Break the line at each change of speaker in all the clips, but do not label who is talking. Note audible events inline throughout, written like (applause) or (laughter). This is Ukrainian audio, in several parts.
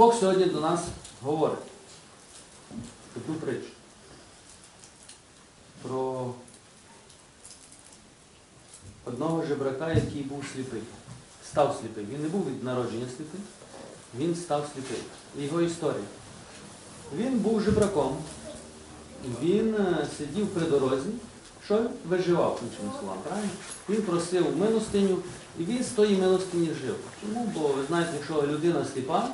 Бог сьогодні до нас говорить таку притчу про одного жебрака, який був сліпий. Став сліпий. Він не був від народження сліпий, він став сліпий. Його історія. Він був жебраком, він е, сидів при дорозі, що виживав, іншими словами, правильно? Він просив милостиню, і він з тої милостині жив. Чому? Бо ви знаєте, якщо людина сліпа,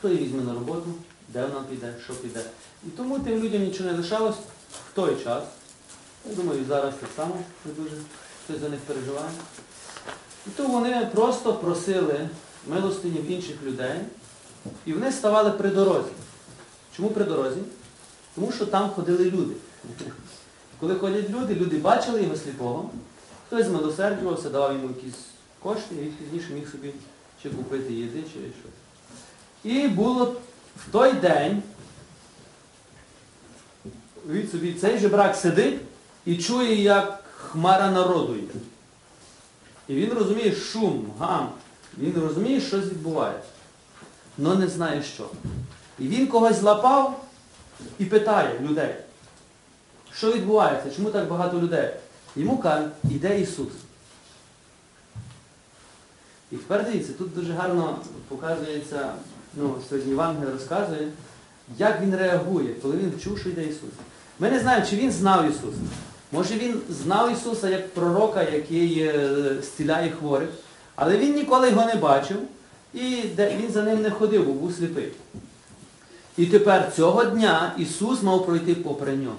хто її візьме на роботу, де вона піде, що піде. І тому тим людям нічого не лишалось в той час. Я думаю, і зараз так само не дуже хтось за них переживає. І то вони просто просили милостині в інших людей, і вони ставали при дорозі. Чому при дорозі? Тому що там ходили люди. Коли ходять люди, люди бачили його сліпого, хтось змилосердювався, давав йому якісь кошти, і він пізніше міг собі чи купити їди, чи щось. І було в той день, від собі, цей жебрак сидить і чує, як хмара народу йде. І він розуміє шум, гам. Він розуміє, що відбувається. але не знає що. І він когось злапав і питає людей, що відбувається, чому так багато людей? Йому кажуть, іде Ісус. І тепер дивіться, тут дуже гарно показується, ну, сьогодні Євангелія розказує, як він реагує, коли він чув, що йде Ісус. Ми не знаємо, чи він знав Ісуса. Може він знав Ісуса як пророка, який е, зціляє хворих, але він ніколи його не бачив, і він за ним не ходив, бо був сліпий. І тепер цього дня Ісус мав пройти попри нього.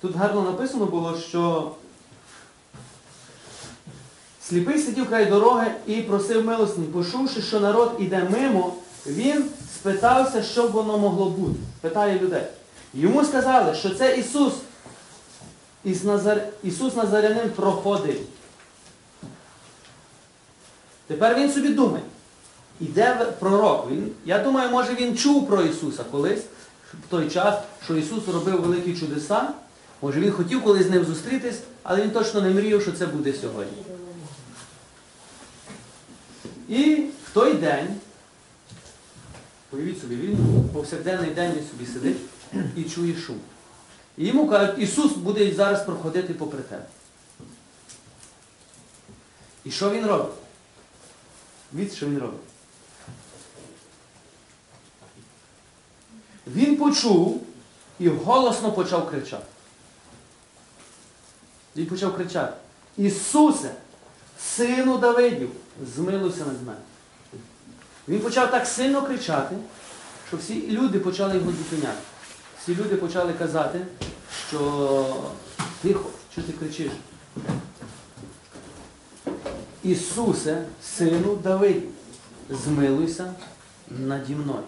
Тут гарно написано було, що сліпий сидів край дороги і просив милостині. Почувши, що народ іде мимо, він спитався, що б воно могло бути. Питає людей. Йому сказали, що це Ісус. Із Назар... Ісус Назарянин проходив. Тепер він собі думає, іде пророк. Він, я думаю, може він чув про Ісуса колись, в той час, що Ісус робив великі чудеса. Може він хотів колись з ним зустрітись, але він точно не мріяв, що це буде сьогодні. І в той день, уявіть собі, він повсякденний день він собі сидить і чує шум. І йому кажуть, Ісус буде зараз проходити попри тебе. І що він робить? Від що він робить? Він почув і голосно почав кричати. Він почав кричати. Ісусе, сину Давидів, змилуйся над мене. Він почав так сильно кричати, що всі люди почали його зупиняти. Всі люди почали казати, що тихо, що ти кричиш? Ісусе, сину Давидів, змилуйся наді мною.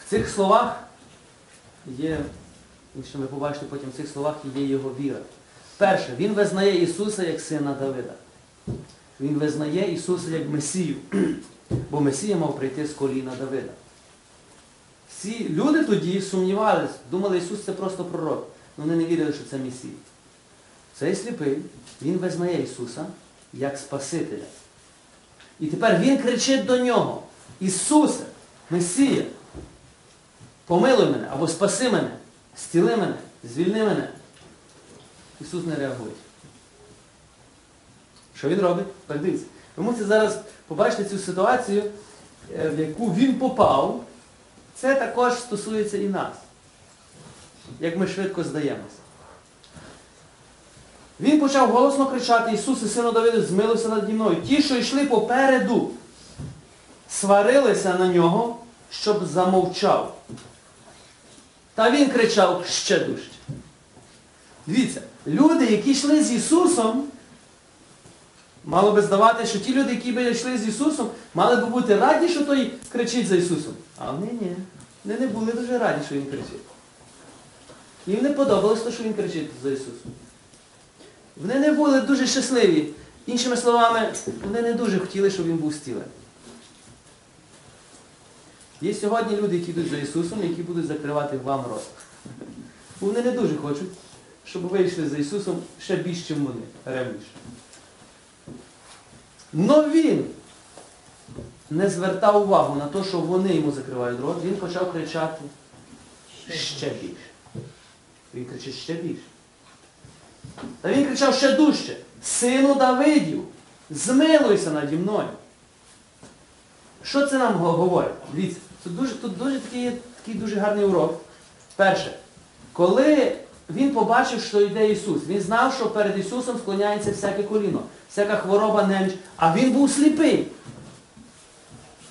В цих словах є, що ви побачите потім в цих словах є його віра. Перше, він визнає Ісуса як сина Давида. Він визнає Ісуса як Месію, (clears throat) бо Месія мав прийти з коліна Давида. Всі люди тоді сумнівалися, думали, Ісус це просто пророк. але Вони не вірили, що це Месія. Цей сліпий, він визнає Ісуса як Спасителя. І тепер Він кричить до нього, Ісусе, Месія, помилуй мене або спаси мене, стіли мене, звільни мене. Ісус не реагує. Що він робить? Передивіться. Ви мусите зараз побачити цю ситуацію, е, в яку він попав. Це також стосується і нас. Як ми швидко здаємося. Він почав голосно кричати, Ісусе, сину Давиду, змилився над мною. Ті, що йшли попереду, сварилися на нього, щоб замовчав. Та він кричав ще дужче. Дивіться, люди, які йшли з Ісусом, мало би здавати, що ті люди, які би йшли з Ісусом, мали би бути раді, що той кричить за Ісусом. А вони ні. Вони не були дуже раді, що він кричить. Їм не подобалось те, що він кричить за Ісусом. Вони не були дуже щасливі. Іншими словами, вони не дуже хотіли, щоб він був зцілений. Є сьогодні люди, які йдуть за Ісусом, які будуть закривати вам рот. Вони не дуже хочуть, щоб ви йшли за Ісусом ще більше, ніж вони, ревніше. Но він не звертав увагу на те, що вони йому закривають рот, він почав кричати ще більше. Він кричить ще більше. Та він кричав ще дужче. Сину Давидів, змилуйся наді мною. Що це нам говорить? Дивіться, тут дуже, тут дуже такий, такий дуже гарний урок. Перше, коли він побачив, що йде Ісус, він знав, що перед Ісусом склоняється всяке коліно, всяка хвороба, неміч, а він був сліпий.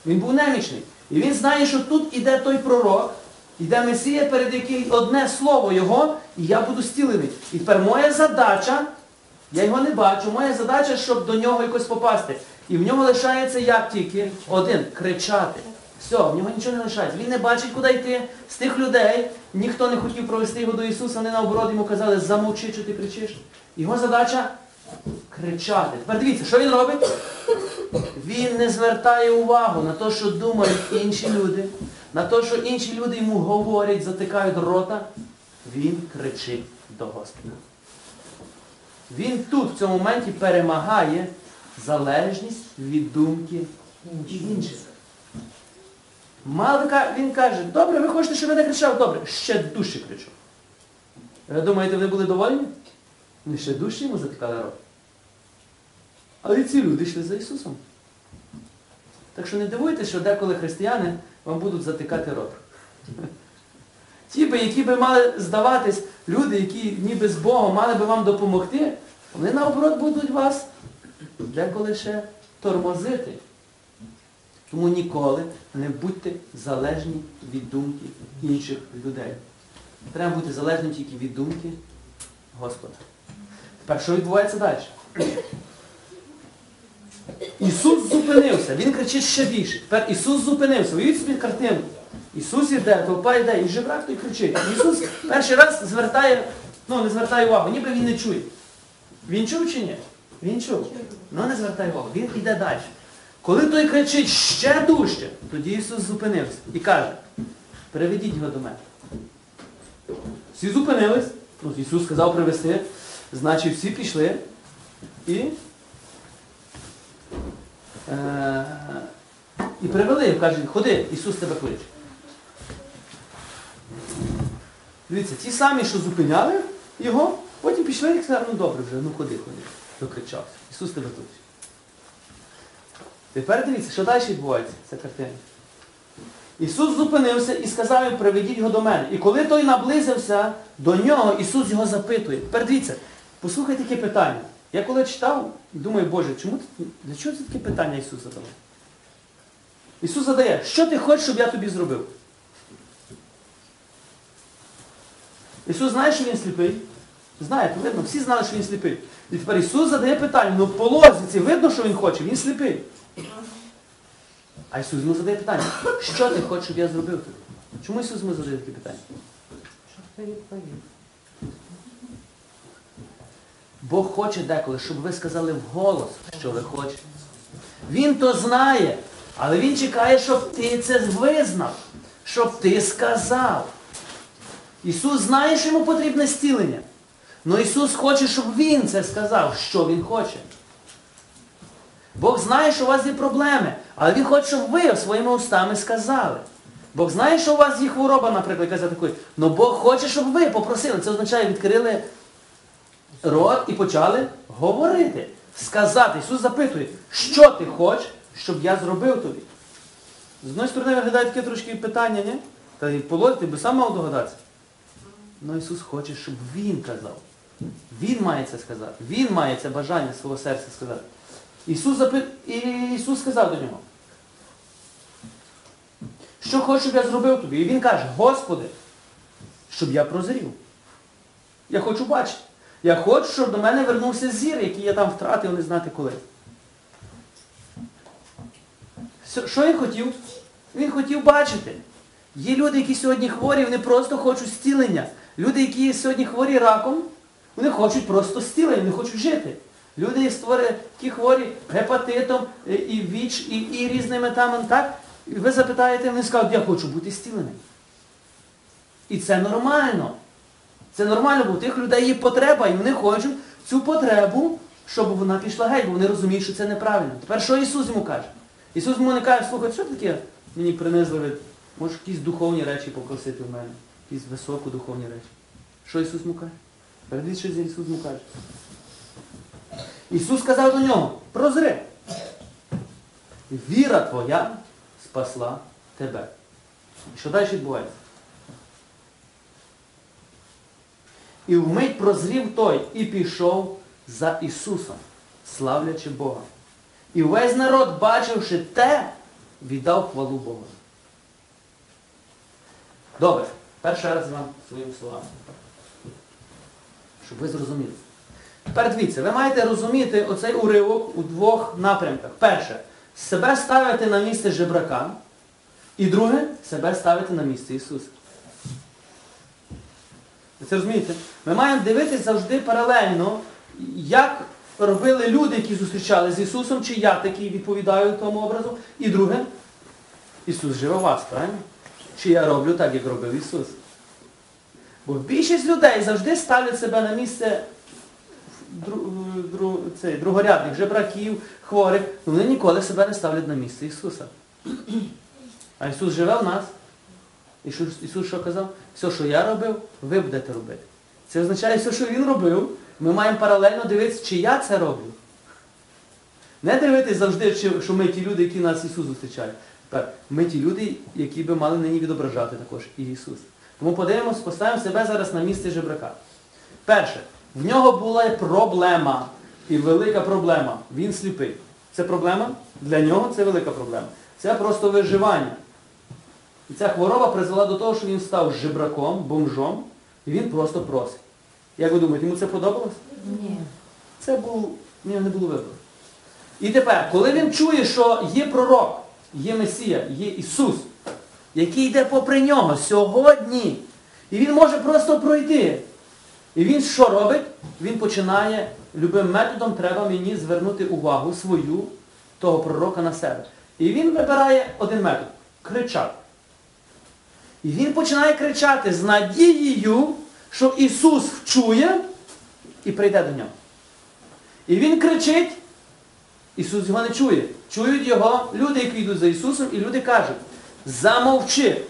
Він був немічний. І він знає, що тут іде той пророк, іде Месія, перед яким одне слово його, і я буду стілений. І тепер моя задача, я його не бачу, моя задача, щоб до нього якось попасти. І в нього лишається як тільки один кричати. Все, в нього нічого не лишається. Він не бачить, куди йти. З тих людей ніхто не хотів провести його до Ісуса, вони наоборот йому казали, замовчи, що ти кричиш. Його задача кричати. Тепер дивіться, що він робить? Він не звертає увагу на те, що думають інші люди, на те, що інші люди йому говорять, затикають рота. Він кричить до Господа. Він тут, в цьому моменті, перемагає залежність від думки інших. Малика, він каже, добре, ви хочете, щоб я не кричав? Добре, ще дужче кричу. Ви думаєте, вони були довольні? Вони ще дужче йому затикали рот. Але ці люди йшли за Ісусом. Так що не дивуйтесь, що деколи християни вам будуть затикати рот. (laughs) Ті, би, які би мали здаватись, люди, які ніби з Богом мали би вам допомогти, вони наоборот будуть вас деколи ще тормозити. Тому ніколи не будьте залежні від думки інших людей. Треба бути залежним тільки від думки Господа. Тепер що відбувається далі? Ісус зупинився, Він кричить ще більше. Тепер Ісус зупинився. Уявіть собі картинку. Ісус іде, толпа йде, і жебрак той кричить. Ісус перший раз звертає, ну не звертає увагу, ніби він не чує. Він чув чи ні? Він чув. Ну не звертає увагу. Він йде далі. Коли той кричить ще дужче, тоді Ісус зупинився і каже, приведіть його до мене. Всі зупинились, ну, Ісус сказав привести, значить всі пішли і, е, і привели, кажуть, ходи, Ісус тебе кличе. Дивіться, ті самі, що зупиняли його, потім пішли і сказали, ну добре вже, ну ходи, ходи. Докричався. Ісус тебе кличе. Тепер дивіться, що далі відбувається, ця картина. Ісус зупинився і сказав їм, приведіть його до мене. І коли той наблизився до нього, Ісус його запитує. Тепер дивіться, послухайте таке питання. Я коли читав, думаю, Боже, чому для чого це таке питання Ісус задавав? Ісус задає, що ти хочеш, щоб я тобі зробив? Ісус знає, що він сліпий. Знаєте, видно, всі знали, що він сліпий. І тепер Ісус задає питання, ну по лозіці видно, що він хоче, він сліпий. А Ісус йому задає питання, що ти хочеш, щоб я зробив тобі? Чому Ісус йому задає таке питання?
Щоб ти відповів.
Бог хоче деколи, щоб ви сказали вголос, що ви хочете. Він то знає, але Він чекає, щоб ти це визнав, щоб ти сказав. Ісус знає, що йому потрібне зцілення. Але Ісус хоче, щоб Він це сказав, що Він хоче. Бог знає, що у вас є проблеми, але Він хоче, щоб ви своїми устами сказали. Бог знає, що у вас є хвороба, наприклад, яка такої. Але Бог хоче, щоб ви попросили. Це означає, відкрили рот і почали говорити. Сказати. Ісус запитує, що ти хочеш, щоб я зробив тобі? З одної сторони виглядає таке трошки питання, ні? Та й полоть, ти би сам мав догадатися. Ну Ісус хоче, щоб Він казав. Він має це сказати. Він має це бажання свого серця сказати. Ісус, запит... І Ісус сказав до нього. Що хочеш, щоб я зробив тобі? І він каже, Господи, щоб я прозрів. Я хочу бачити. Я хочу, щоб до мене вернувся зір, який я там втратив, не знати коли. Що- він хотів? Він хотів бачити. Є люди, які сьогодні хворі, вони просто хочуть зцілення. Люди, які сьогодні хворі раком, вони хочуть просто зцілення, вони хочуть жити. Люди, створили, які хворі гепатитом, е, і ВІЧ, і, і різними там, так? І ви запитаєте, вони скажуть, я хочу бути зціленим. І це нормально. Це нормально, бо у тих людей є потреба, і вони хочуть цю потребу щоб вона пішла геть, бо вони розуміють, що це неправильно. Тепер що Ісус йому каже? Ісус йому не каже, слухай, що таке мені принизливе, може якісь духовні речі попросити в мене, якісь високодуховні речі. Що Ісус йому каже? Передивіться, що Ісус йому каже. Ісус сказав до нього, прозри. Віра твоя спасла тебе. Що далі відбувається? І вмить прозрів той і пішов за Ісусом, славлячи Бога. І весь народ, бачивши те, віддав хвалу Богу. Добре, перший раз вам своїм словами. Щоб ви зрозуміли. Тепер ви маєте розуміти оцей уривок у двох напрямках. Перше, себе ставити на місце жебрака. І друге, себе ставити на місце Ісуса. Ви це розумієте? Ми маємо дивитися завжди паралельно, як робили люди, які зустрічали з Ісусом, чи я такий відповідаю тому образу. І друге, Ісус живе в вас, правильно? Чи я роблю так, як робив Ісус? Бо більшість людей завжди ставлять себе на місце дру- другорядних жебраків, хворих, вони ніколи себе не ставлять на місце Ісуса. А Ісус живе в нас. Ісус, Ісус що казав? Все, що я робив, ви будете робити. Це означає, все, що Він робив, ми маємо паралельно дивитися, чи я це роблю. Не дивитись завжди, що ми ті люди, які нас Ісус зустрічає. Ми ті люди, які би мали нині відображати також і Ісус. Тому подивимось, поставимо себе зараз на місце жебрака. Перше, в нього була проблема. І велика проблема. Він сліпий. Це проблема? Для нього це велика проблема. Це просто виживання. І ця хвороба призвела до того, що він став жебраком, бомжом, і він просто просить. Як ви думаєте, йому це подобалось?
Ні.
Це був, нього не було вибору. І тепер, коли він чує, що є пророк, є Месія, є Ісус, який йде попри нього сьогодні, і він може просто пройти. І він що робить? Він починає, любим методом треба мені звернути увагу свою, того пророка на себе. І він вибирає один метод кричати. І він починає кричати з надією, що Ісус вчує і прийде до нього. І він кричить, Ісус його не чує. Чують його люди, які йдуть за Ісусом, і люди кажуть, замовчи,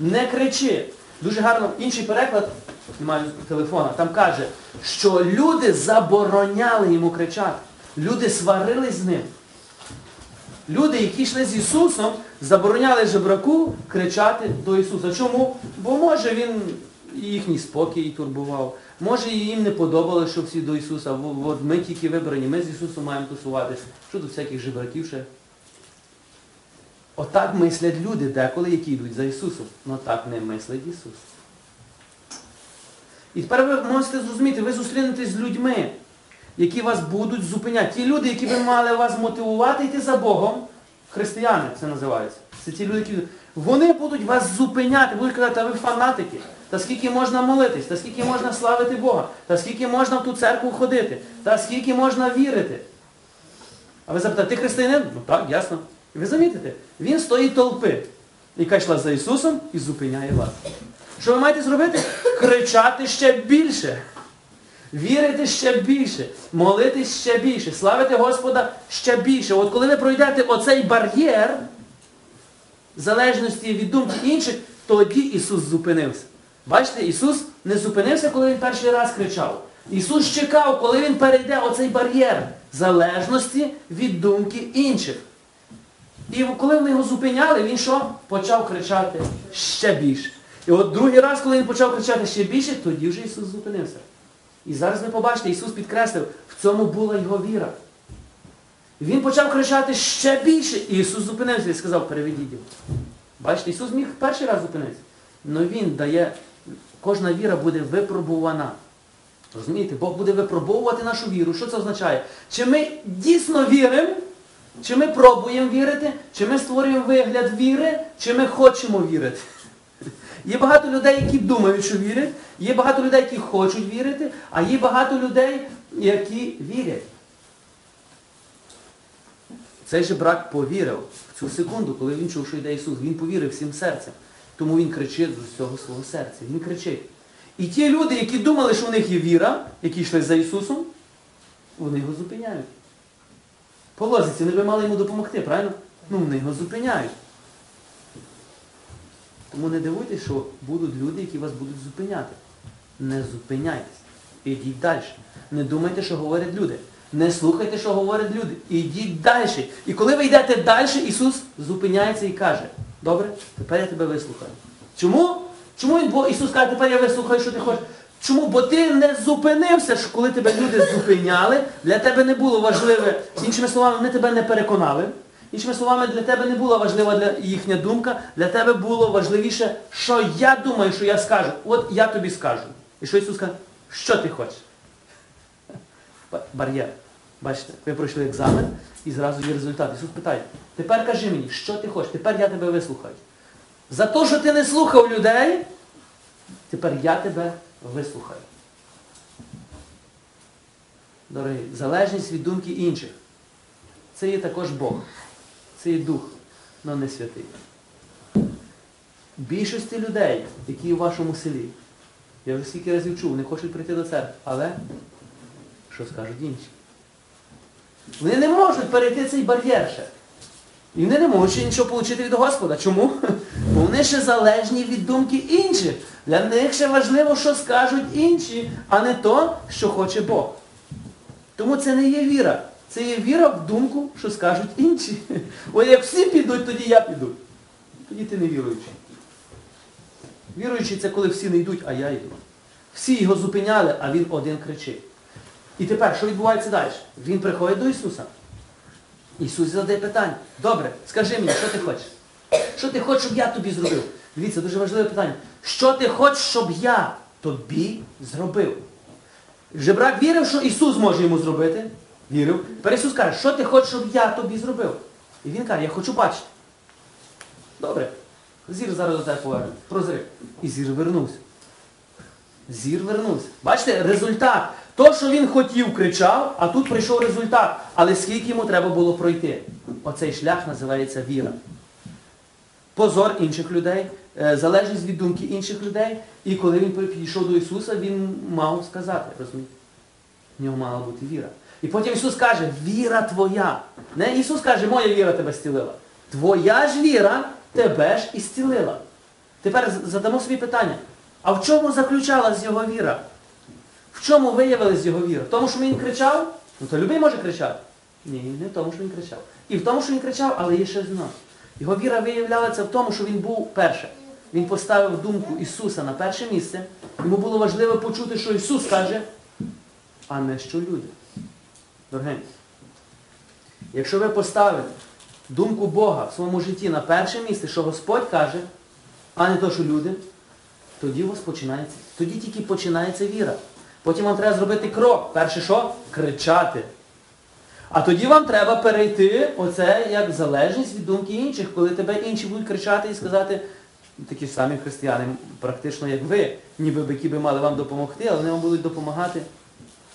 не кричи. Дуже гарно інший переклад, немає телефона, там каже, що люди забороняли йому кричати. Люди сварились з ним. Люди, які йшли з Ісусом, забороняли жебраку кричати до Ісуса. Чому? Бо може він їхній спокій турбував. Може їм не подобалося, що всі до Ісуса. От ми тільки вибрані, ми з Ісусом маємо тусуватися. Що тут всяких жебраків ще? Отак мислять люди деколи, які йдуть за Ісусом. Но так не мислить Ісус. І тепер ви можете зрозуміти, ви зустрінетесь з людьми, які вас будуть зупиняти. Ті люди, які би мали вас мотивувати йти за Богом, християни це називається. Це ті люди, які вони будуть вас зупиняти, будуть казати, а ви фанатики. Та скільки можна молитись, та скільки можна славити Бога, та скільки можна в ту церкву ходити, та скільки можна вірити. А ви запитаєте, ти християнин? Ну так, ясно. І ви замітите, він стоїть толпи, яка йшла за Ісусом і зупиняє вас. Що ви маєте зробити? Кричати ще більше. Вірити ще більше, молитись ще більше, славити Господа ще більше. От коли ви пройдете оцей бар'єр залежності від думки інших, тоді Ісус зупинився. Бачите, Ісус не зупинився, коли Він перший раз кричав. Ісус чекав, коли Він перейде оцей бар'єр залежності від думки інших. І коли вони його зупиняли, він що? Почав кричати ще більше. І от другий раз, коли він почав кричати ще більше, тоді вже Ісус зупинився. І зараз ви побачите, Ісус підкреслив, в цьому була його віра. Він почав кричати ще більше, і Ісус зупинився і сказав, переведіть його. Бачите, Ісус міг перший раз зупинитися. Але Він дає, кожна віра буде випробувана. Розумієте, Бог буде випробовувати нашу віру. Що це означає? Чи ми дійсно віримо, чи ми пробуємо вірити, чи ми створюємо вигляд віри, чи ми хочемо вірити. Є багато людей, які думають, що вірять, є багато людей, які хочуть вірити, а є багато людей, які вірять. Цей же брак повірив в цю секунду, коли він чув, що йде Ісус. Він повірив всім серцем. Тому він кричить з усього свого серця. Він кричить. І ті люди, які думали, що в них є віра, які йшли за Ісусом, вони його зупиняють. По лозиці, вони би мали йому допомогти, правильно? Ну, вони його зупиняють. Тому не дивуйтесь, що будуть люди, які вас будуть зупиняти. Не зупиняйтесь. Ідіть далі. Не думайте, що говорять люди. Не слухайте, що говорять люди. Ідіть далі. І коли ви йдете далі, Ісус зупиняється і каже, добре, тепер я тебе вислухаю. Чому? Чому бо Ісус каже, тепер я вислухаю, що ти хочеш? Чому? Бо ти не зупинився, що коли тебе люди зупиняли, для тебе не було важливе, іншими словами, вони тебе не переконали. Іншими словами, для тебе не була важлива для їхня думка, для тебе було важливіше, що я думаю, що я скажу. От я тобі скажу. І що Ісус каже, що ти хочеш? Бар'єр. Бачите, ви пройшли екзамен і зразу є результат. Ісус питає, тепер кажи мені, що ти хочеш, тепер я тебе вислухаю. За те, що ти не слухав людей, тепер я тебе вислухаю. Дорогі, залежність від думки інших. Це є також Бог. Це є дух, але не святий. Більшості людей, які в вашому селі, я вже скільки разів чув, не хочуть прийти до церкви, але що скажуть інші? Вони не можуть перейти цей бар'єр ще. І вони не можуть нічого отримати від Господа. Чому? (laughs) Бо вони ще залежні від думки інших. Для них ще важливо, що скажуть інші, а не то, що хоче Бог. Тому це не є віра. Це є віра в думку, що скажуть інші. Ой, як всі підуть, тоді я піду. Тоді ти не віруючий. Віруючий це коли всі не йдуть, а я йду. Всі його зупиняли, а він один кричить. І тепер, що відбувається далі? Він приходить до Ісуса. Ісус задає питання. Добре, скажи мені, що ти хочеш? Що ти хочеш, щоб я тобі зробив? Дивіться, дуже важливе питання. Що ти хочеш, щоб я тобі зробив? Жебрак вірив, що Ісус може йому зробити. Вірив. Тепер Ісус каже, що ти хочеш, щоб я тобі зробив? І він каже, я хочу бачити. Добре. Зір зараз до тебе поверне. Прозри. І зір вернувся. Зір вернувся. Бачите, результат. То, що він хотів, кричав, а тут прийшов результат. Але скільки йому треба було пройти? Оцей шлях називається віра. Позор інших людей, е, залежність від думки інших людей. І коли він підійшов до Ісуса, він мав сказати, розумієте? В нього мала бути віра. І потім Ісус каже, віра твоя. Не Ісус каже, моя віра тебе зцілила. Твоя ж віра тебе ж і зцілила. Тепер задамо собі питання. А в чому заключалась його віра? В чому виявилась його віра? В тому, що він кричав? Ну то любий може кричати. Ні, не в тому, що він кричав. І в тому, що він кричав, але є ще одно. Його віра виявлялася в тому, що він був перше. Він поставив думку Ісуса на перше місце. Йому було важливо почути, що Ісус каже, а не що люди. Дорогенькі, якщо ви поставите думку Бога в своєму житті на перше місце, що Господь каже, а не то, що люди, тоді у вас починається, тоді тільки починається віра. Потім вам треба зробити крок. Перше що? Кричати. А тоді вам треба перейти оце як залежність від думки інших, коли тебе інші будуть кричати і сказати, такі ж самі християни, практично як ви, ніби би які би мали вам допомогти, але вони вам будуть допомагати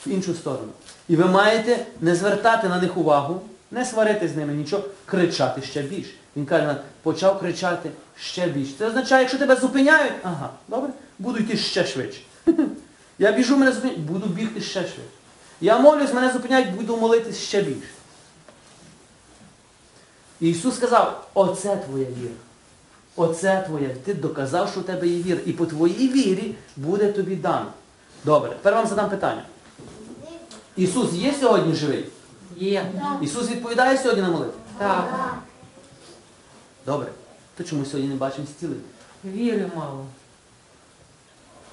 в іншу сторону. І ви маєте не звертати на них увагу, не сварити з ними нічого, кричати ще більше. Він каже, почав кричати ще більше. Це означає, якщо тебе зупиняють, ага, добре, буду йти ще швидше. (laughs) Я біжу, мене зупиняють, буду бігти ще швидше. Я молюсь, мене зупиняють, буду молитись ще більше. І Ісус сказав, оце твоя віра. Оце твоя. Ти доказав, що у тебе є віра. І по твоїй вірі буде тобі дано. Добре, тепер вам задам питання. Ісус є сьогодні живий?
Є.
Ісус відповідає сьогодні на молитву?
Так.
Добре. То чому сьогодні не бачимо зцілення?
Віри мало.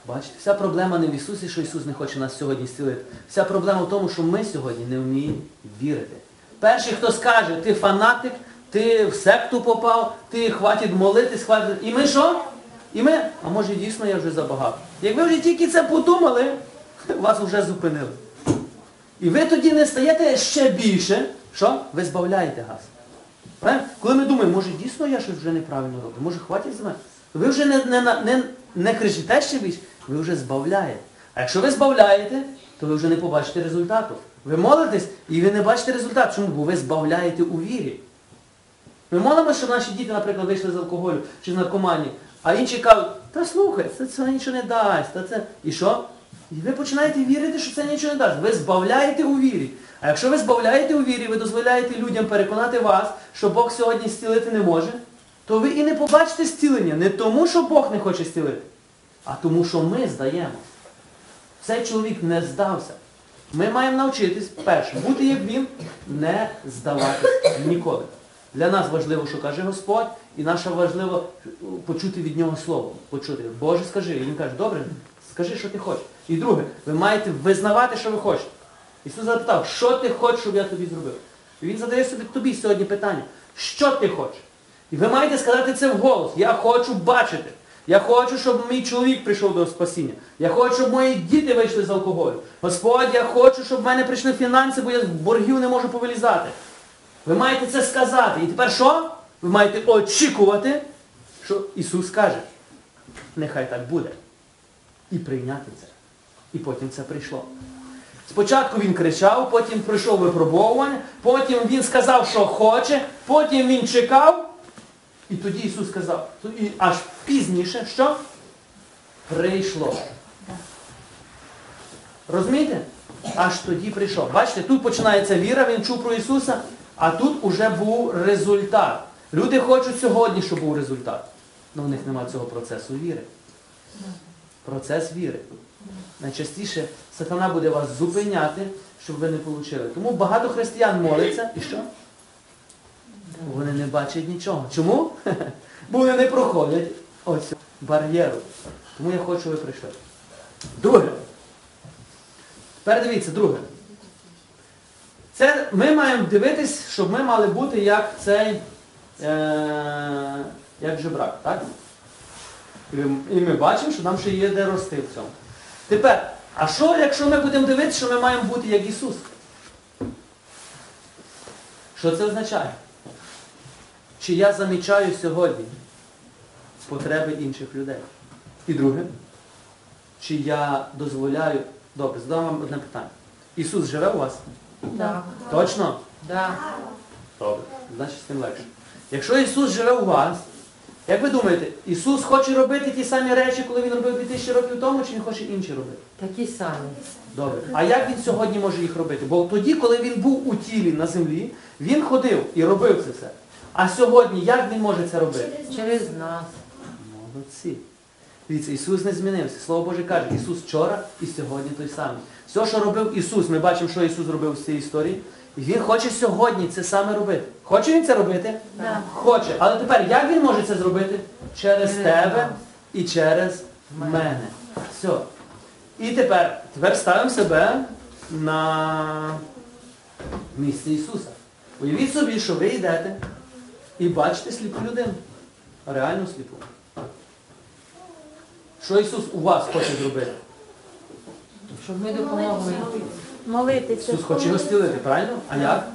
Бачите, вся проблема не в Ісусі, що Ісус не хоче нас сьогодні зцілити. Вся проблема в тому, що ми сьогодні не вміємо вірити. Перший, хто скаже, ти фанатик, ти в секту попав, ти хватить молитись, хватить. І ми що? І ми, а може дійсно я вже забагато. Як ви вже тільки це подумали, вас вже зупинили. І ви тоді не стаєте ще більше, що? Ви збавляєте газ. Правильно? Коли ми думаємо, може дійсно я щось вже неправильно роблю, може хватить з мене. Ви вже не, не, не, не кричите ще більше, ви вже збавляєте. А якщо ви збавляєте, то ви вже не побачите результату. Ви молитесь і ви не бачите результату. Чому? Бо ви збавляєте у вірі. Ми молимося, щоб наші діти, наприклад, вийшли з алкоголю чи з наркоманії, а інші кажуть, та слухай, це, це нічого не дасть. Та це... І що? І ви починаєте вірити, що це нічого не дасть. Ви збавляєте у вірі. А якщо ви збавляєте у вірі, ви дозволяєте людям переконати вас, що Бог сьогодні зцілити не може, то ви і не побачите зцілення. Не тому, що Бог не хоче зцілити, а тому, що ми здаємо. Цей чоловік не здався. Ми маємо навчитись, перше, бути як він, не здаватись ніколи. Для нас важливо, що каже Господь, і наше важливо почути від нього слово. Почути. Боже, скажи. І він каже, добре, скажи, що ти хочеш. І друге, ви маєте визнавати, що ви хочете. Ісус запитав, що ти хочеш, щоб я тобі зробив? І Він задає собі тобі сьогодні питання, що ти хочеш? І ви маєте сказати це вголос. Я хочу бачити. Я хочу, щоб мій чоловік прийшов до спасіння. Я хочу, щоб мої діти вийшли з алкоголю. Господь, я хочу, щоб в мене прийшли фінанси, бо я з боргів не можу повилізати. Ви маєте це сказати. І тепер що? Ви маєте очікувати, що Ісус каже. Нехай так буде. І прийняти це. І потім це прийшло. Спочатку він кричав, потім прийшов випробовування, потім він сказав, що хоче, потім він чекав. І тоді Ісус сказав, і аж пізніше, що? Прийшло. Розумієте? Аж тоді прийшов. Бачите, тут починається віра, він чув про Ісуса, а тут уже був результат. Люди хочуть сьогодні, щоб був результат. Але в них немає цього процесу віри. Процес віри. Найчастіше сатана буде вас зупиняти, щоб ви не отримали. Тому багато християн моляться і що? Вони не бачать нічого. Чому? (laughs) Бо вони не проходять ось бар'єру. Тому я хочу, щоб ви прийшли. Друге. Тепер дивіться, друге. Це ми маємо дивитись, щоб ми мали бути як цей, е, як жебрак, так? І ми- бачимо, що нам ще є де рости в цьому. Тепер, а що, якщо ми будемо дивитися, що ми маємо бути як Ісус? Що це означає? Чи я замічаю сьогодні потреби інших людей? І друге, чи я дозволяю... Добре, задам вам одне питання. Ісус живе у вас?
Да.
Точно?
Да.
Добре. Значить, з тим легше. Якщо Ісус живе у вас, як ви думаєте, Ісус хоче робити ті самі речі, коли Він робив 2000 років тому, чи Він хоче інші робити?
Такі самі.
Добре. А як він сьогодні може їх робити? Бо тоді, коли він був у тілі на землі, він ходив і робив це все. А сьогодні як він може це робити?
Через нас.
Молодці. Дивіться, Ісус не змінився. Слово Боже каже, Ісус вчора і сьогодні той самий. Все, що робив Ісус, ми бачимо, що Ісус зробив з цієї історії. І Він хоче сьогодні це саме робити. Хоче він це робити?
Да.
Хоче. Але тепер як він може це зробити? Через
Через
тебе і через
Мене.
мене. Все. І тепер, тепер ставимо себе на місце Ісуса. Уявіть собі, що ви йдете і бачите сліпу людину. Реально сліпу. Що Ісус у вас хоче зробити?
Щоб ми допомогли.
Молитися.
Ісус хоче його зцілити, правильно? А як?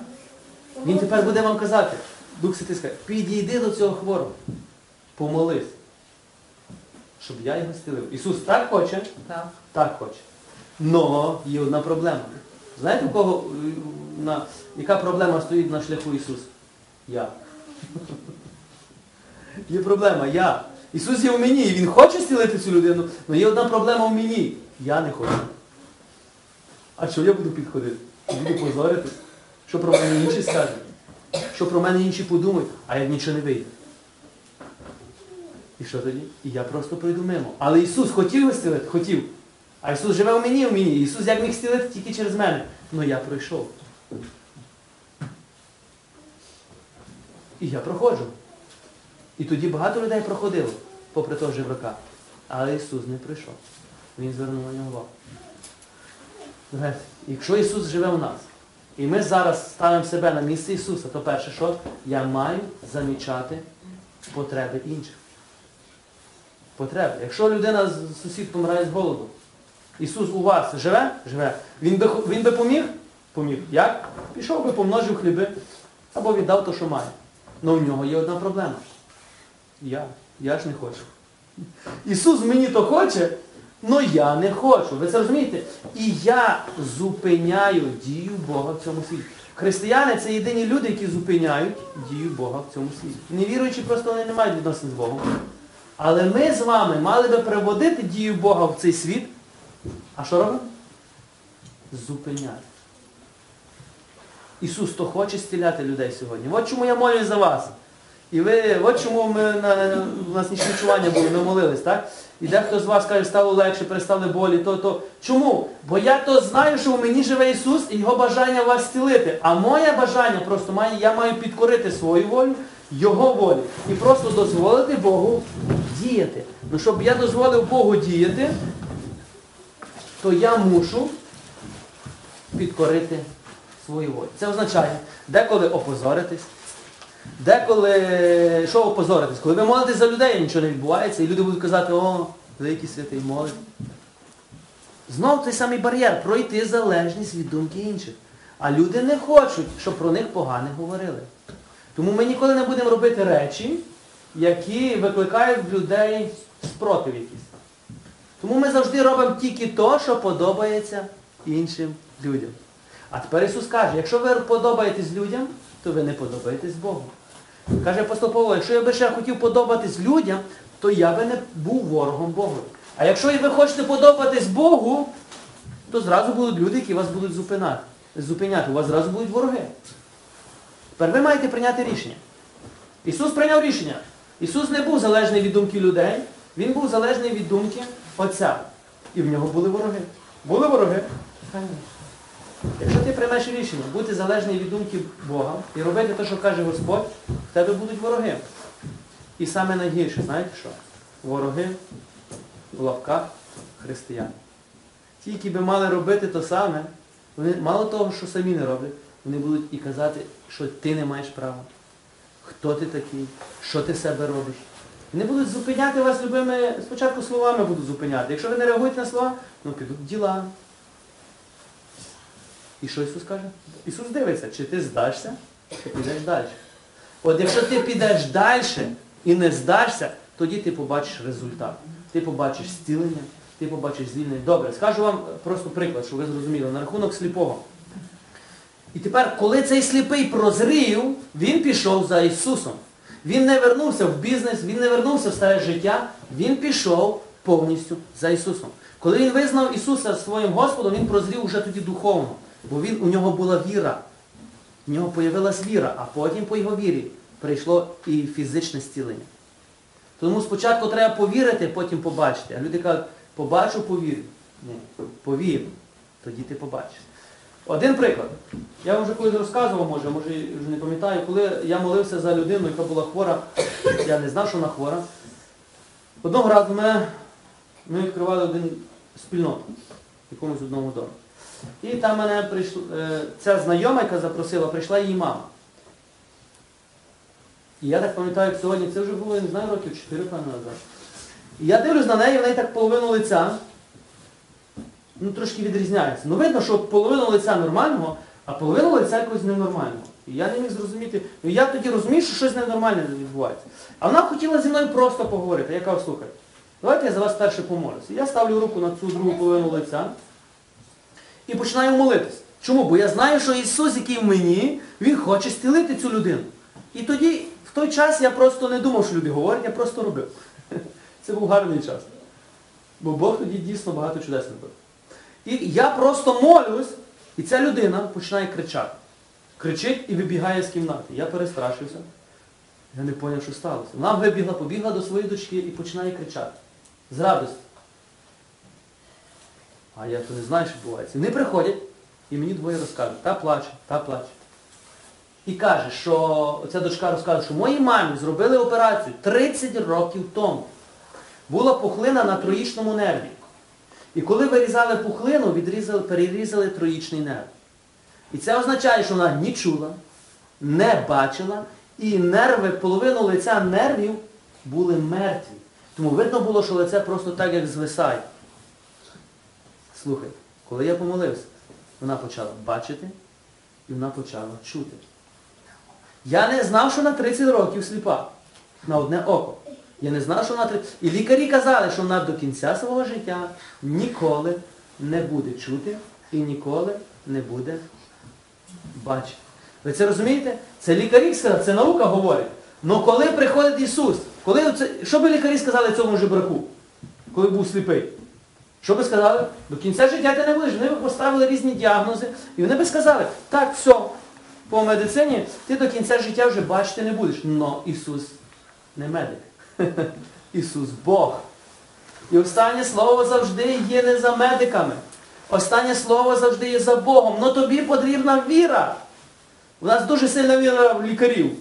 Він тепер буде вам казати, Дух Святий скаже, підійди до цього хворого, помолись, щоб я його зцілив. Ісус так хоче,
Так.
так хоче. Но є одна проблема. Знаєте, у кого, е, на, яка проблема стоїть на шляху Ісуса? Я. Є проблема, я. Ісус є в мені, і Він хоче зцілити цю людину, але є одна проблема в мені. Я не хочу. А що я буду підходити? Буду позорити? Що про мене інші скажуть? Що про мене інші подумають, а як нічого не вийде? І що тоді? І я просто пройду мимо. Але Ісус хотів зцілити? Хотів. А Ісус живе в мені, в мені. Ісус як міг зцілити тільки через мене. Ну я пройшов. І я проходжу. І тоді багато людей проходило, попри того жебрака. Але Ісус не прийшов. Він звернув на нього увагу. Якщо Ісус живе в нас, і ми зараз ставимо себе на місце Ісуса, то перше, що я маю замічати потреби інших. Потреби. Якщо людина з- сусід помирає з голоду, Ісус у вас живе? Живе. Він би, він би поміг? Поміг. Як? Пішов би, помножив хліби або віддав то, що має. Але в нього є одна проблема. Я. Я ж не хочу. Ісус мені то хоче, але я не хочу. Ви це розумієте? І я зупиняю дію Бога в цьому світі. Християни це єдині люди, які зупиняють дію Бога в цьому світі. Невіруючі просто вони не мають відносин з Богом. Але ми з вами мали би приводити дію Бога в цей світ, А що робимо? Зупиняє. Ісус то хоче зціляти людей сьогодні. От чому я молюсь за вас. І ви, от чому ми на, у нас нічне чування було, ми молились, так? І дехто з вас каже, стало легше, перестали болі, то, то. Чому? Бо я то знаю, що в мені живе Ісус і Його бажання вас зцілити. А моє бажання просто має, я маю підкорити свою волю, Його волю. І просто дозволити Богу діяти. Ну, щоб я дозволив Богу діяти, то я мушу підкорити свою волю. Це означає деколи опозоритись, деколи що опозоритись? Коли ви молитесь за людей, нічого не відбувається, і люди будуть казати, о, великий святий молить. Знов той самий бар'єр пройти залежність від думки інших. А люди не хочуть, щоб про них погано говорили. Тому ми ніколи не будемо робити речі, які викликають в людей спротив якийсь. Тому ми завжди робимо тільки то, що подобається іншим людям. А тепер Ісус каже, якщо ви подобаєтесь людям, то ви не подобаєтесь Богу. Каже апостол Павло, якщо я би ще хотів подобатись людям, то я би не був ворогом Богу. А якщо ви хочете подобатись Богу, то зразу будуть люди, які вас будуть зупиняти. зупиняти. У вас зразу будуть вороги. Тепер ви маєте прийняти рішення. Ісус прийняв рішення. Ісус не був залежний від думки людей, Він був залежний від думки Отця. І в нього були вороги. Були вороги.
Конечно.
Якщо ти приймеш рішення бути залежний від думки Бога і робити те, що каже Господь, в тебе будуть вороги. І саме найгірше, знаєте що? Вороги в лавках християн. Ті, які би мали робити то саме, вони мало того, що самі не роблять, вони будуть і казати, що ти не маєш права. Хто ти такий? Що ти себе робиш? Вони будуть зупиняти вас любими, спочатку словами будуть зупиняти. Якщо ви не реагуєте на слова, ну підуть діла. І що Ісус каже? Ісус дивиться, чи ти здашся, чи підеш далі. От якщо ти підеш далі і не здашся, тоді ти побачиш результат. Ти побачиш зцілення, ти побачиш звільнення. Добре, скажу вам просто приклад, щоб ви зрозуміли, на рахунок сліпого. І тепер, коли цей сліпий прозрів, він пішов за Ісусом. Він не вернувся в бізнес, він не вернувся в старе життя, він пішов повністю за Ісусом. Коли він визнав Ісуса своїм Господом, він прозрів уже тоді духовно. Бо він, у нього була віра. В нього появилась віра, а потім по його вірі прийшло і фізичне зцілення. Тому спочатку треба повірити, потім побачити. А люди кажуть, побачу, повірю. Ні, повір, тоді ти побачиш. Один приклад. Я вам вже колись розказував, може, може вже не пам'ятаю, коли я молився за людину, яка була хвора, я не знав, що вона хвора. Одного разу ми, ми відкривали один спільноту в якомусь одному домі. І там мене прийшла, е, ця знайома, яка запросила, прийшла її мама. І я так пам'ятаю, як сьогодні, це вже було, я не знаю, років 4 певно назад. І я дивлюсь на неї, в неї так половину лиця, ну трошки відрізняється. Ну видно, що половину лиця нормального, а половину лиця якогось ненормального. І я не міг зрозуміти. Ну я тоді розумію, що щось ненормальне відбувається. А вона хотіла зі мною просто поговорити. Я кажу, слухай, давайте я за вас перше помолюся. Я ставлю руку на цю другу половину лиця і починаю молитись. Чому? Бо я знаю, що Ісус, який в мені, Він хоче стілити цю людину. І тоді, в той час я просто не думав, що люди говорять, я просто робив. (laughs) Це був гарний час. Бо Бог тоді дійсно багато чудес робив. І я просто молюсь, і ця людина починає кричати. Кричить і вибігає з кімнати. Я перестрашився. Я не зрозумів, що сталося. Вона вибігла, побігла до своєї дочки і починає кричати. З радості. А я то не знаю, що відбувається. Вони приходять і мені двоє розкажуть, та плаче, та плаче. І каже, що ця дочка розкаже, що моїй мамі зробили операцію 30 років тому. Була пухлина на троїчному нерві. І коли вирізали пухлину, відрізали, перерізали троїчний нерв. І це означає, що вона ні чула, не бачила, і нерви, половину лиця нервів були мертві. Тому видно було, що лице просто так, як звисає. Слухай, коли я помолився, вона почала бачити і вона почала чути. Я не знав, що на 30 років сліпа. На одне око. Я не знав, що вона 30... І лікарі казали, що вона до кінця свого життя ніколи не буде чути і ніколи не буде бачити. Ви це розумієте? Це лікарі сказали, це наука говорить. Но коли приходить Ісус, коли оце... що би лікарі сказали цьому жебраку, коли був сліпий? Що би сказали? До кінця життя ти не будеш. Вони би поставили різні діагнози, і вони би сказали, так, все, по медицині ти до кінця життя вже бачити не будеш. Но Ісус не медик. (laughs) Ісус Бог. І останнє слово завжди є не за медиками. Останнє слово завжди є за Богом. Но тобі потрібна віра. У нас дуже сильна віра в лікарів.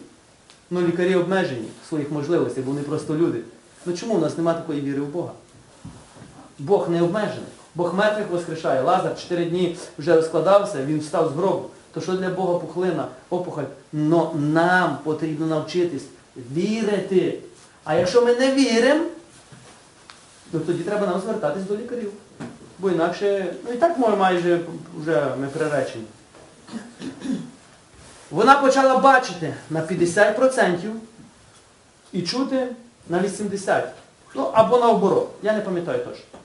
Ну, лікарі обмежені в своїх можливостях, бо вони просто люди. Ну чому у нас немає такої віри в Бога? Бог не обмежений. Бог мертвих воскрешає. Лазар 4 дні вже розкладався, він встав з гробу. То що для Бога пухлина, опухоль? Но нам потрібно навчитись вірити. А якщо ми не віримо, то тоді треба нам звертатись до лікарів. Бо інакше, ну і так ми майже вже ми приречені. Вона почала бачити на 50% і чути на 80%. Ну, або наоборот. Я не пам'ятаю точно.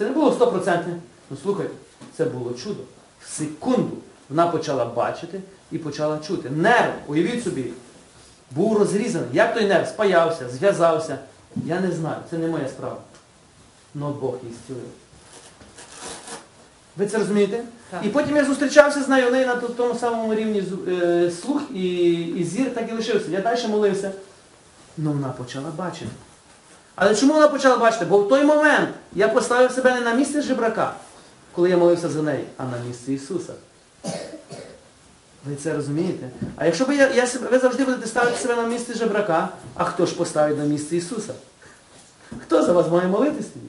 Це не було 100%. Ну слухайте, це було чудо. В секунду вона почала бачити і почала чути. Нерв, уявіть собі, був розрізаний. Як той нерв спаявся, зв'язався. Я не знаю, це не моя справа. Но Бог її зцілив. Ви це розумієте?
Так.
І потім я зустрічався з нею, у неї на тому самому рівні е, слух і, і зір так і лишився. Я далі молився. Ну вона почала бачити. Але чому вона почала бачити? Бо в той момент я поставив себе не на місце жебрака, коли я молився за неї, а на місце Ісуса. Ви це розумієте? А якщо б я, я ви завжди будете ставити себе на місце жебрака, а хто ж поставить на місце Ісуса? Хто за вас має молитись тоді?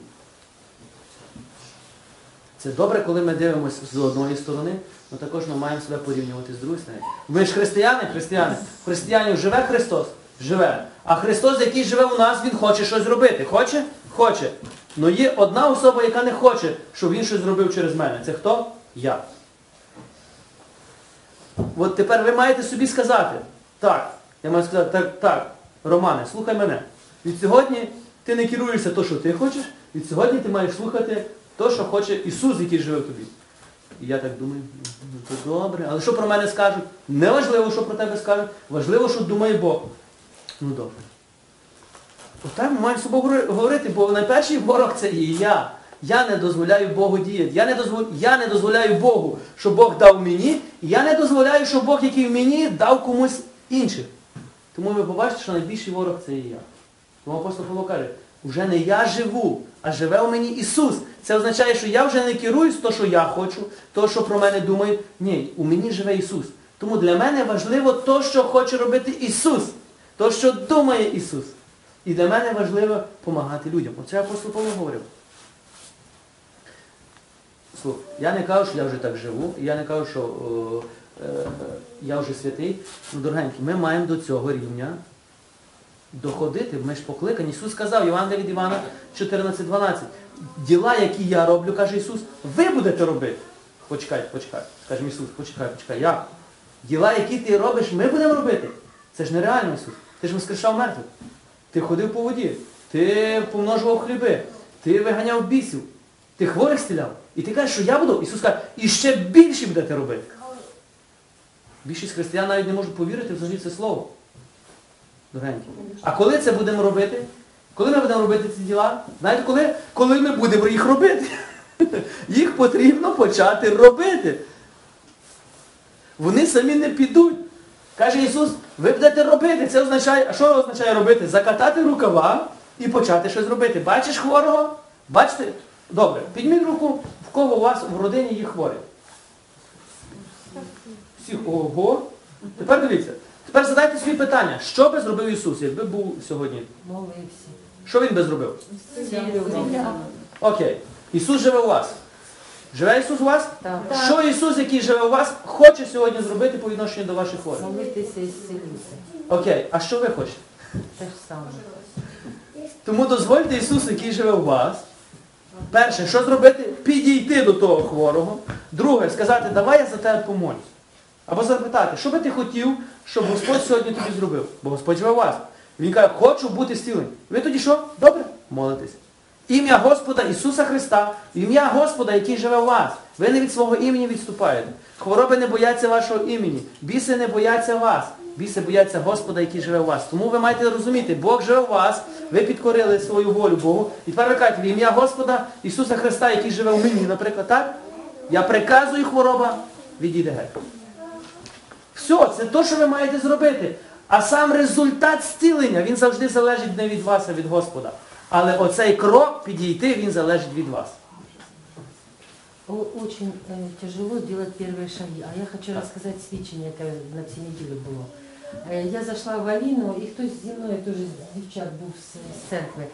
Це добре, коли ми дивимося з одної сторони, але також ми маємо себе порівнювати з другої сторони. Ми ж християни, християни. Християнів живе Христос? Живе. А Христос, який живе у нас, Він хоче щось зробити. Хоче? Хоче. Але є одна особа, яка не хоче, щоб він щось зробив через мене. Це хто? Я. От тепер ви маєте собі сказати, так, я маю сказати, так, так, Романе, слухай мене. Від сьогодні ти не керуєшся то, що ти хочеш, від сьогодні ти маєш слухати то, що хоче Ісус, який живе в тобі. І я так думаю, ну то добре. Але що про мене скажуть? Не важливо, що про тебе скажуть, важливо, що думає Бог. Ну добре. Отак ми маємо собою говорити, бо найперший ворог це є я. Я не дозволяю Богу діяти. Я не, дозволяю, я не дозволяю Богу, що Бог дав мені, і я не дозволяю, щоб Бог, який в мені, дав комусь інших. Тому ви побачите, що найбільший ворог це є я. Тому апостол Павло каже, вже не я живу, а живе у мені Ісус. Це означає, що я вже не керуюсь то, що я хочу, то, що про мене думають. Ні, у мені живе Ісус. Тому для мене важливо то, що хоче робити Ісус, то, що думає Ісус. І для мене важливо допомагати людям. Оце апостол Павло говорив. Слух, я не кажу, що я вже так живу, я не кажу, що о, е, е, я вже святий. Ну, дорогенькі, ми маємо до цього рівня доходити. Ми ж покликані. Ісус сказав, Євангелія від Івана 14.12. Діла, які я роблю, каже Ісус, ви будете робити. Почекай, почекай. Каже Ісус, почекай, почекай. Як? Діла, які ти робиш, ми будемо робити. Це ж нереально, Ісус. Ти ж воскрешав мертвих. Ти ходив по воді, ти помножував хліби, ти виганяв бісів, ти хворих стіляв. І ти кажеш, що я буду? Ісус каже, і ще більше будете робити. Більшість християн навіть не можуть повірити взагалі це слово. Дорогенькі. А коли це будемо робити? Коли ми будемо робити ці діла? Знаєте, коли? Коли ми будемо їх робити. (laughs) Їх потрібно почати робити. Вони самі не підуть. Каже Ісус, ви будете робити. Це означає, а що означає робити? Закатати рукава і почати щось робити. Бачиш хворого? Бачите? Добре, підміть руку, в кого у вас в родині є хворий. Всіх ого. Тепер дивіться. Тепер задайте собі питання, що би зробив Ісус, якби був сьогодні?
Молився.
Що він би зробив? Окей. Ісус живе у вас. Живе Ісус у вас?
Так.
Що Ісус, який живе у вас, хоче сьогодні зробити по відношенню до ваших хворих?
Молитися і зцілювати.
Окей, а що ви хочете?
Те ж саме.
Тому дозвольте Ісусу, який живе у вас. Перше, що зробити? Підійти до того хворого. Друге, сказати, давай я за тебе помолюсь. Або запитати, що би ти хотів, щоб Господь сьогодні тобі зробив? Бо Господь живе у вас. Він каже, хочу бути зцілений. Ви тоді що? Добре? Молитесь. Ім'я Господа Ісуса Христа, ім'я Господа, який живе у вас. Ви не від свого імені відступаєте. Хвороби не бояться вашого імені. Біси не бояться вас. Біси бояться Господа, який живе у вас. Тому ви маєте розуміти, Бог живе у вас, ви підкорили свою волю Богу. І тепер ви кажете, в ім'я Господа Ісуса Христа, який живе у мені, наприклад, так? Я приказую хвороба, відійде геть. Все, це те, що ви маєте зробити. А сам результат зцілення, він завжди залежить не від вас, а від Господа. Але оцей крок підійти, він залежить від вас.
Очень э, тяжело делать первые шаги. А я хочу рассказать свідчення, яке на цій неділі було. Е, Я зайшла в Аліну, і хтось зі мною теж з дівчат був з, з церкви.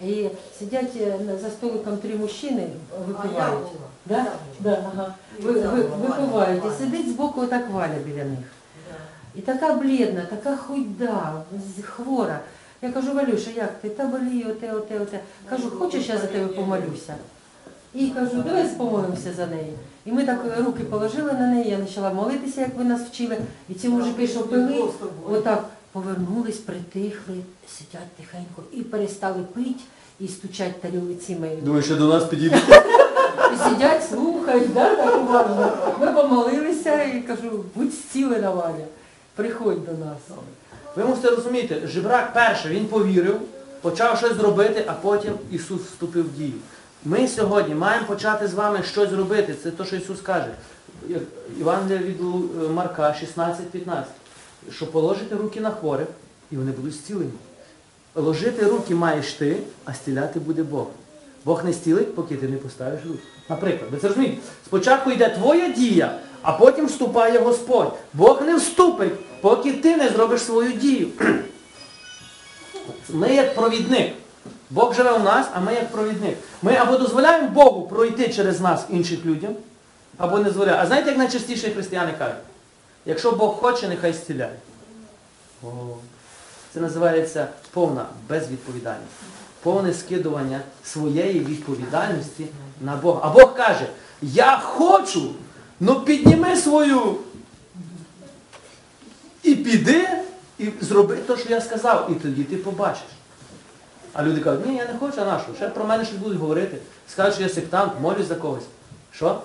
І сидять на- за столиком три мужчини, випивають. Да? Да, ага. Ви, ви, випивають. І сидить збоку отак Валя біля них. І така блідна, така худа, з- хвора. Я кажу, Валюша, як ти? Та болію, оте, оте, оте. Кажу, хочеш, я за тебе помолюся? І кажу, давай помолимося за неї. І ми так руки положили на неї, я почала молитися, як ви нас вчили. І ці мужики, що пили, отак повернулись, притихли, сидять тихенько і перестали пити і стучать тарілицями.
Думаю, що до нас підійде.
І сидять, слухають, да, так уважно. Ми помолилися і кажу, будь зцілена, Валя, приходь до нас.
Ви мусите розуміти, жебрак перше, він повірив, почав щось зробити, а потім Ісус вступив в дію. Ми сьогодні маємо почати з вами щось робити. Це те, що Ісус каже. Як Євангелія від Марка 16-15. Що положите руки на хворих, і вони будуть зцілені. Ложити руки маєш ти, а стіляти буде Бог. Бог не стілить, поки ти не поставиш руки. Наприклад, ви це розумієте? Спочатку йде твоя дія, а потім вступає Господь. Бог не вступить, поки ти не зробиш свою дію. Ми як провідник. Бог живе у нас, а ми як провідник. Ми або дозволяємо Богу пройти через нас інших людям, або не дозволяємо. А знаєте, як найчастіше християни кажуть? Якщо Бог хоче, нехай зціляє. Це називається повна безвідповідальність. Повне скидування своєї відповідальності на Бога. А Бог каже, я хочу, ну підніми свою і піди, і зроби те, що я сказав, і тоді ти побачиш. А люди кажуть, ні, я не хочу, а на що? Ще про мене щось будуть говорити. Скажуть, що я сектант, молюсь за когось. Що?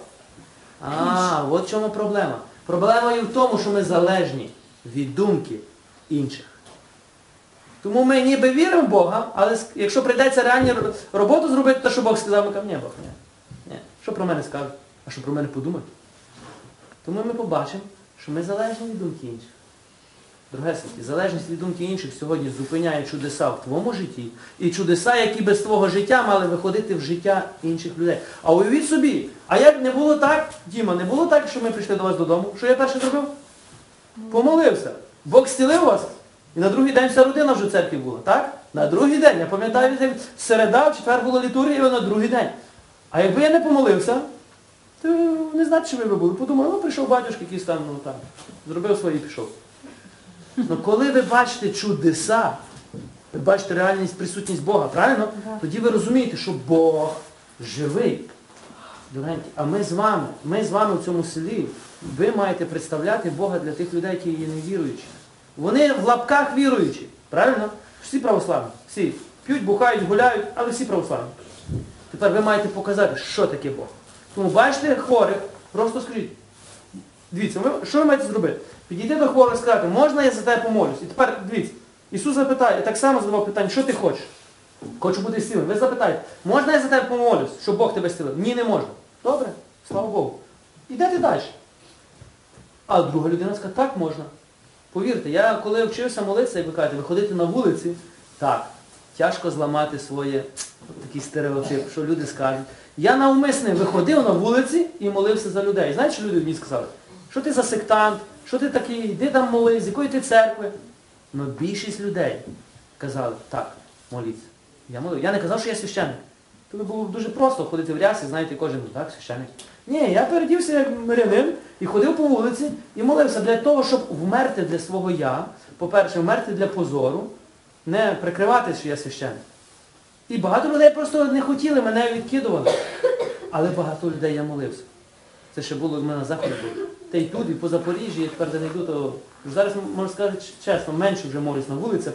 А, от в чому проблема. Проблема є в тому, що ми залежні від думки інших. Тому ми ніби віримо в Бога, але якщо прийдеться реальну роботу зробити, то що Бог сказав, ми кажемо, ні, Бог, ні. ні. Що про мене скажуть? А що про мене подумають? Тому ми побачимо, що ми залежні від думки інших. Друге Другесенькі, залежність від думки інших сьогодні зупиняє чудеса в твоєму житті і чудеса, які без твого життя мали виходити в життя інших людей. А уявіть собі, а як не було так, Діма, не було так, що ми прийшли до вас додому? Що я перше зробив? Помолився. Бог зцілив вас. І на другий день вся родина вже в церкві була, так? На другий день. Я пам'ятаю, середа, в четвер була літургія, і на другий день. А якби я не помолився, то не знати, чи ви були. Подумали, ну прийшов батюшка, якийсь там, ну там, зробив своє і пішов. Ну коли ви бачите чудеса, ви бачите реальність, присутність Бога, правильно? Тоді ви розумієте, що Бог живий. А ми з вами, ми з вами в цьому селі, ви маєте представляти Бога для тих людей, які є невіруючі. Вони в лапках віруючі, правильно? Всі православні, всі. П'ють, бухають, гуляють, але всі православні. Тепер ви маєте показати, що таке Бог. Тому бачите хворих, просто скажіть, Дивіться, ви, що ви маєте зробити? Підійти до хворого і сказати, можна я за тебе помолюсь? І тепер дивіться, Ісус запитає, так само задавав питання, що ти хочеш? Хочу бути сильним. Ви запитаєте, можна я за тебе помолюсь, щоб Бог тебе стілив? Ні, не можна. Добре, слава Богу. Ідете далі. А друга людина скаже, так можна. Повірте, я коли вчився молитися, як ви кажете, виходити на вулиці, так, тяжко зламати своє такий стереотип, що люди скажуть. Я навмисне виходив на вулиці і молився за людей. Знаєте, що люди мені сказали? Що ти за сектант, що ти такий, йди там молись, з якої ти церкви. Ну більшість людей казали, так, моліться. Я молив. Я не казав, що я священник. Тобі було б дуже просто ходити в рясі, знаєте, кожен, ну так, священник. Ні, я передівся як мирянин і ходив по вулиці і молився для того, щоб вмерти для свого я, по-перше, вмерти для позору, не прикривати, що я священник. І багато людей просто не хотіли, мене відкидували. Але багато людей я молився. Це ще було в мене на заході. Та й тут, і по Запоріжжі, я тепер де не йду, то зараз, можна сказати чесно, менше вже молюсь на вулицях,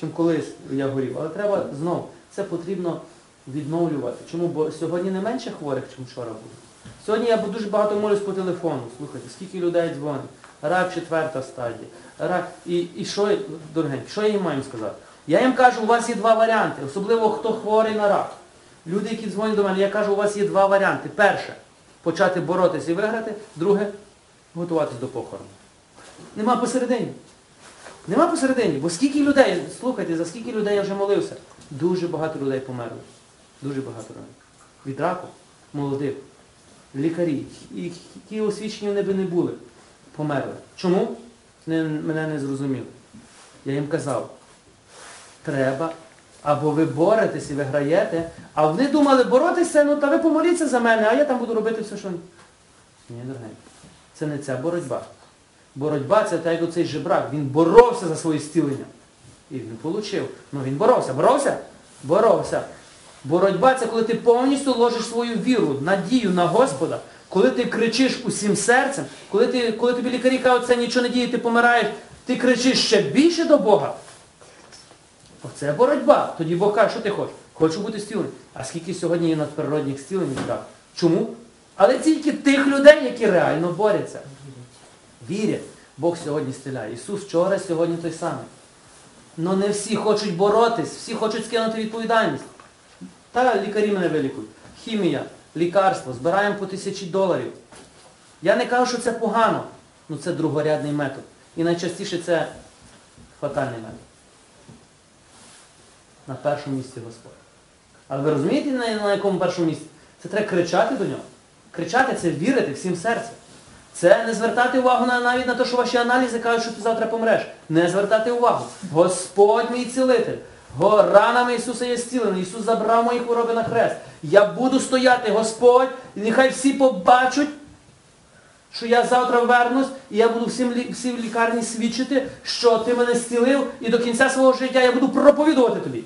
чим колись я горів. Але треба знову, це потрібно відновлювати. Чому? Бо сьогодні не менше хворих, чим вчора було. Сьогодні я дуже багато молюсь по телефону. Слухайте, скільки людей дзвонить. Рак четверта стадія. Рак. І, і що, дорогенькі, що я їм маю сказати? Я їм кажу, у вас є два варіанти, особливо хто хворий на рак. Люди, які дзвонять до мене, я кажу, у вас є два варіанти. Перше, почати боротися і виграти. Друге, готуватись до похорону. Нема посередині. Нема посередині. Бо скільки людей, слухайте, за скільки людей я вже молився, дуже багато людей померло. Дуже багато людей. Від раку, молодих, лікарі, і ті освічені вони би не були, померли. Чому? Не, мене не зрозуміли. Я їм казав, треба, або ви боретесь і виграєте, а вони думали боротися, ну та ви помоліться за мене, а я там буду робити все, що. Ні, дорогенькі, це не ця боротьба. Боротьба це так, як оцей жебрак. Він боровся за своє зцілення. І він отримав. Ну він боровся. Боровся? Боровся. Боротьба це коли ти повністю ложиш свою віру, надію на Господа, коли ти кричиш усім серцем, коли, ти, коли тобі лікарі кажуть, це нічого не діє, ти помираєш, ти кричиш ще більше до Бога. Оце боротьба. Тоді Бог каже, що ти хочеш? Хочу бути зцілений. А скільки сьогодні є надприродних зцілень? Так. Чому? Але тільки тих людей, які реально борються. Вірять. Бог сьогодні стіляє. Ісус вчора, сьогодні той самий. Но не всі хочуть боротись, всі хочуть скинути відповідальність. Та лікарі мене вилікують. Хімія, лікарство, збираємо по тисячі доларів. Я не кажу, що це погано, але це другорядний метод. І найчастіше це фатальний метод. На першому місці Господь. Але ви розумієте, на, якому першому місці? Це треба кричати до нього. Кричати це вірити всім серцем. Це не звертати увагу на, навіть на те, що ваші аналізи кажуть, що ти завтра помреш. Не звертати увагу. Господь мій цілитель. Ранами Ісуса є зцілений. Ісус забрав мої хвороби на хрест. Я буду стояти, Господь, і нехай всі побачать, що я завтра вернусь, і я буду всім, всім в лікарні свідчити, що ти мене зцілив, і до кінця свого життя я буду проповідувати тобі.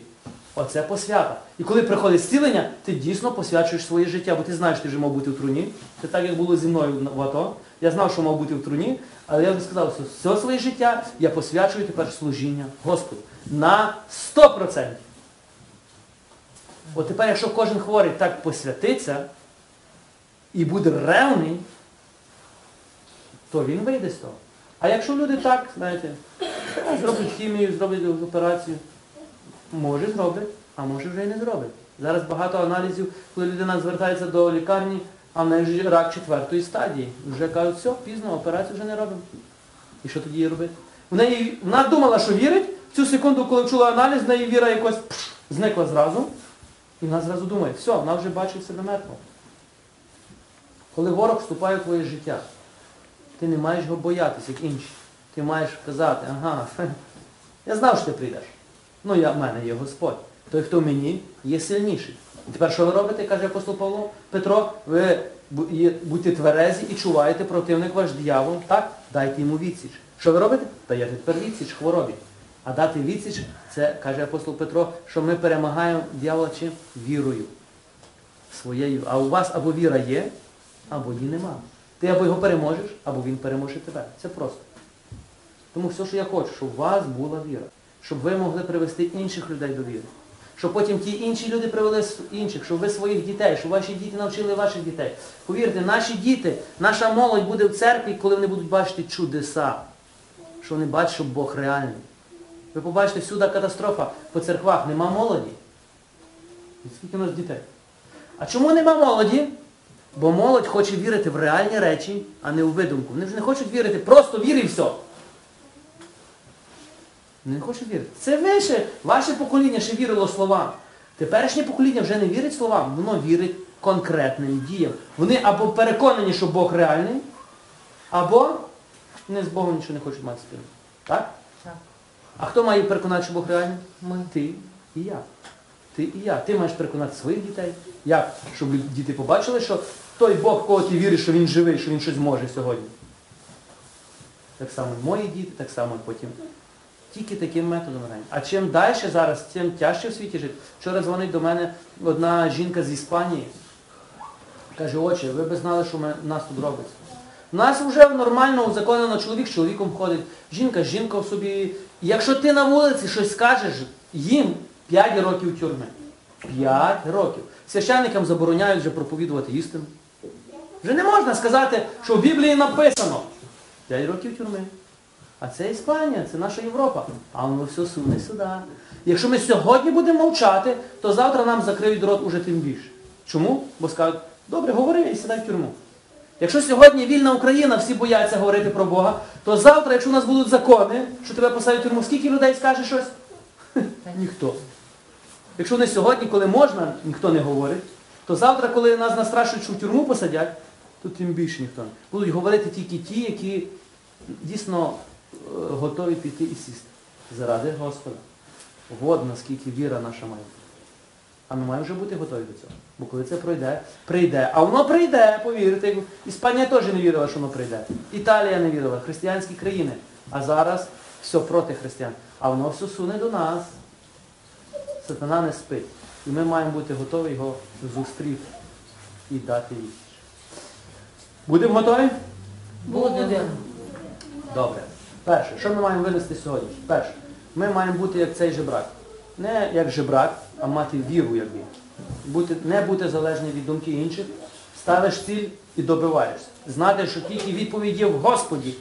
Оце посвята. І коли приходить зцілення, ти дійсно посвячуєш своє життя, бо ти знаєш, що ти вже мав бути в труні. Це так, як було зі мною в АТО. Я знав, що мав бути в труні, але я би сказав, що все своє життя я посвячую тепер служіння Господу. На 100%. От тепер, якщо кожен хворий так посвятиться і буде ревний, то він вийде з того. А якщо люди так, знаєте, зроблять хімію, зроблять операцію, може зроблять, а може вже і не зроблять. Зараз багато аналізів, коли людина звертається до лікарні, а в неї вже рак четвертої стадії. Вже кажуть, все, пізно, операцію вже не робимо. І що тоді їй робити? В неї, вона думала, що вірить, в цю секунду, коли чула аналіз, в неї віра якось пш, зникла зразу. І вона зразу думає, все, вона вже бачить себе мертвого. Коли ворог вступає в твоє життя, ти не маєш його боятися, як інші. Ти маєш казати, ага, (laughs) я знав, що ти прийдеш. Ну, я, в мене є Господь. Той, хто в мені, є сильніший. І тепер що ви робите, каже апостол Павло? Петро, ви будьте тверезі і чуваєте противник ваш диявол. Так? Дайте йому відсіч. Що ви робите? Даєте тепер відсіч хворобі. А дати відсіч, це, каже апостол Петро, що ми перемагаємо диявола чим? Вірою. Своєю. А у вас або віра є, або її нема. Ти або його переможеш, або він переможе тебе. Це просто. Тому все, що я хочу, щоб у вас була віра. Щоб ви могли привести інших людей до віри. Щоб потім ті інші люди привели інших, щоб ви своїх дітей, щоб ваші діти навчили ваших дітей. Повірте, наші діти, наша молодь буде в церкві, коли вони будуть бачити чудеса. Що вони бачать, що Бог реальний. Ви побачите, всюди катастрофа по церквах, нема молоді. І скільки у нас дітей? А чому нема молоді? Бо молодь хоче вірити в реальні речі, а не у видумку. Вони вже не хочуть вірити, просто вір і все. Не хочуть вірити. Це ви ще, ваше покоління ще вірило словам. Теперішнє покоління вже не вірить словам, воно вірить конкретним діям. Вони або переконані, що Бог реальний, або не з Богом нічого не хочуть мати спільно. Так?
Так.
А хто має переконати, що Бог реальний?
Ми.
Ти і я. Ти і я. Ти маєш переконати своїх дітей. Як? Щоб діти побачили, що той Бог, в кого ти віриш, що він живий, що він щось може сьогодні. Так само і мої діти, так само і потім. Тільки таким методом граємо. А чим далі зараз, тим тяжче в світі жити. Вчора дзвонить до мене одна жінка з Іспанії. Каже, отче, ви б знали, що ми, нас тут робиться. У нас вже нормально узаконено чоловік з чоловіком ходить, жінка з жінкою собі. Якщо ти на вулиці щось скажеш, їм 5 років тюрми. 5 років. Священникам забороняють вже проповідувати істину. Вже не можна сказати, що в Біблії написано 5 років тюрми. А це Іспанія, це наша Європа. А воно все суне сюди. Якщо ми сьогодні будемо мовчати, то завтра нам закриють рот уже тим більше. Чому? Бо скажуть, добре, говори і сідай в тюрму. Якщо сьогодні вільна Україна, всі бояться говорити про Бога, то завтра, якщо у нас будуть закони, що тебе посадять в тюрму, скільки людей скаже щось? Ніхто. Якщо не сьогодні, коли можна, ніхто не говорить, то завтра, коли нас настрашують, що в тюрму посадять, то тим більше ніхто не. Будуть говорити тільки ті, які дійсно готові піти і сісти. Заради Господа. От наскільки віра наша має. бути. А ми маємо вже бути готові до цього. Бо коли це пройде, прийде. А воно прийде, повірте. Іспанія теж не вірила, що воно прийде. Італія не вірила, християнські країни. А зараз все проти християн. А воно все суне до нас. Сатана не спить. І ми маємо бути готові його зустріти і дати їй. Будемо готові?
Будем.
Добре. Перше, що ми маємо винести сьогодні? Перше, ми маємо бути як цей жебрак. Не як жебрак, а мати віру як він. Бути, не бути залежним від думки інших, ставиш ціль і добиваєшся. Знати, що тільки відповідь є в Господі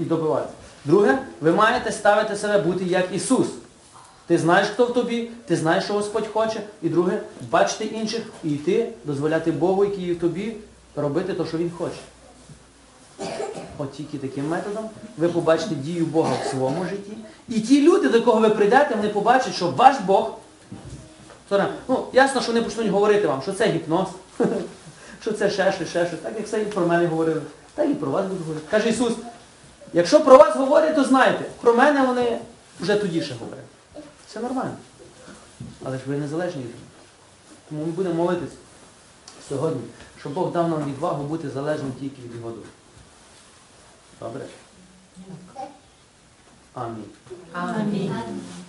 і добиватися. Друге, ви маєте ставити себе бути як Ісус. Ти знаєш, хто в тобі, ти знаєш, що Господь хоче. І друге, бачити інших і йти, дозволяти Богу, який є в тобі, робити те, що Він хоче. От тільки таким методом ви побачите дію Бога в своєму житті. І ті люди, до кого ви прийдете, вони побачать, що ваш Бог. Ну, ясно, що вони почнуть говорити вам, що це гіпноз, (laughs) що це ще щось, ще щось. Так як все і про мене говорили, так і про вас будуть говорити. Каже Ісус, якщо про вас говорять, то знайте, про мене вони вже тоді ще говорять. Це нормально. Але ж ви незалежні від них. Тому ми будемо молитись сьогодні, щоб Бог дав нам відвагу бути залежним тільки від Його Dobre. Amin. Amin.
Amin.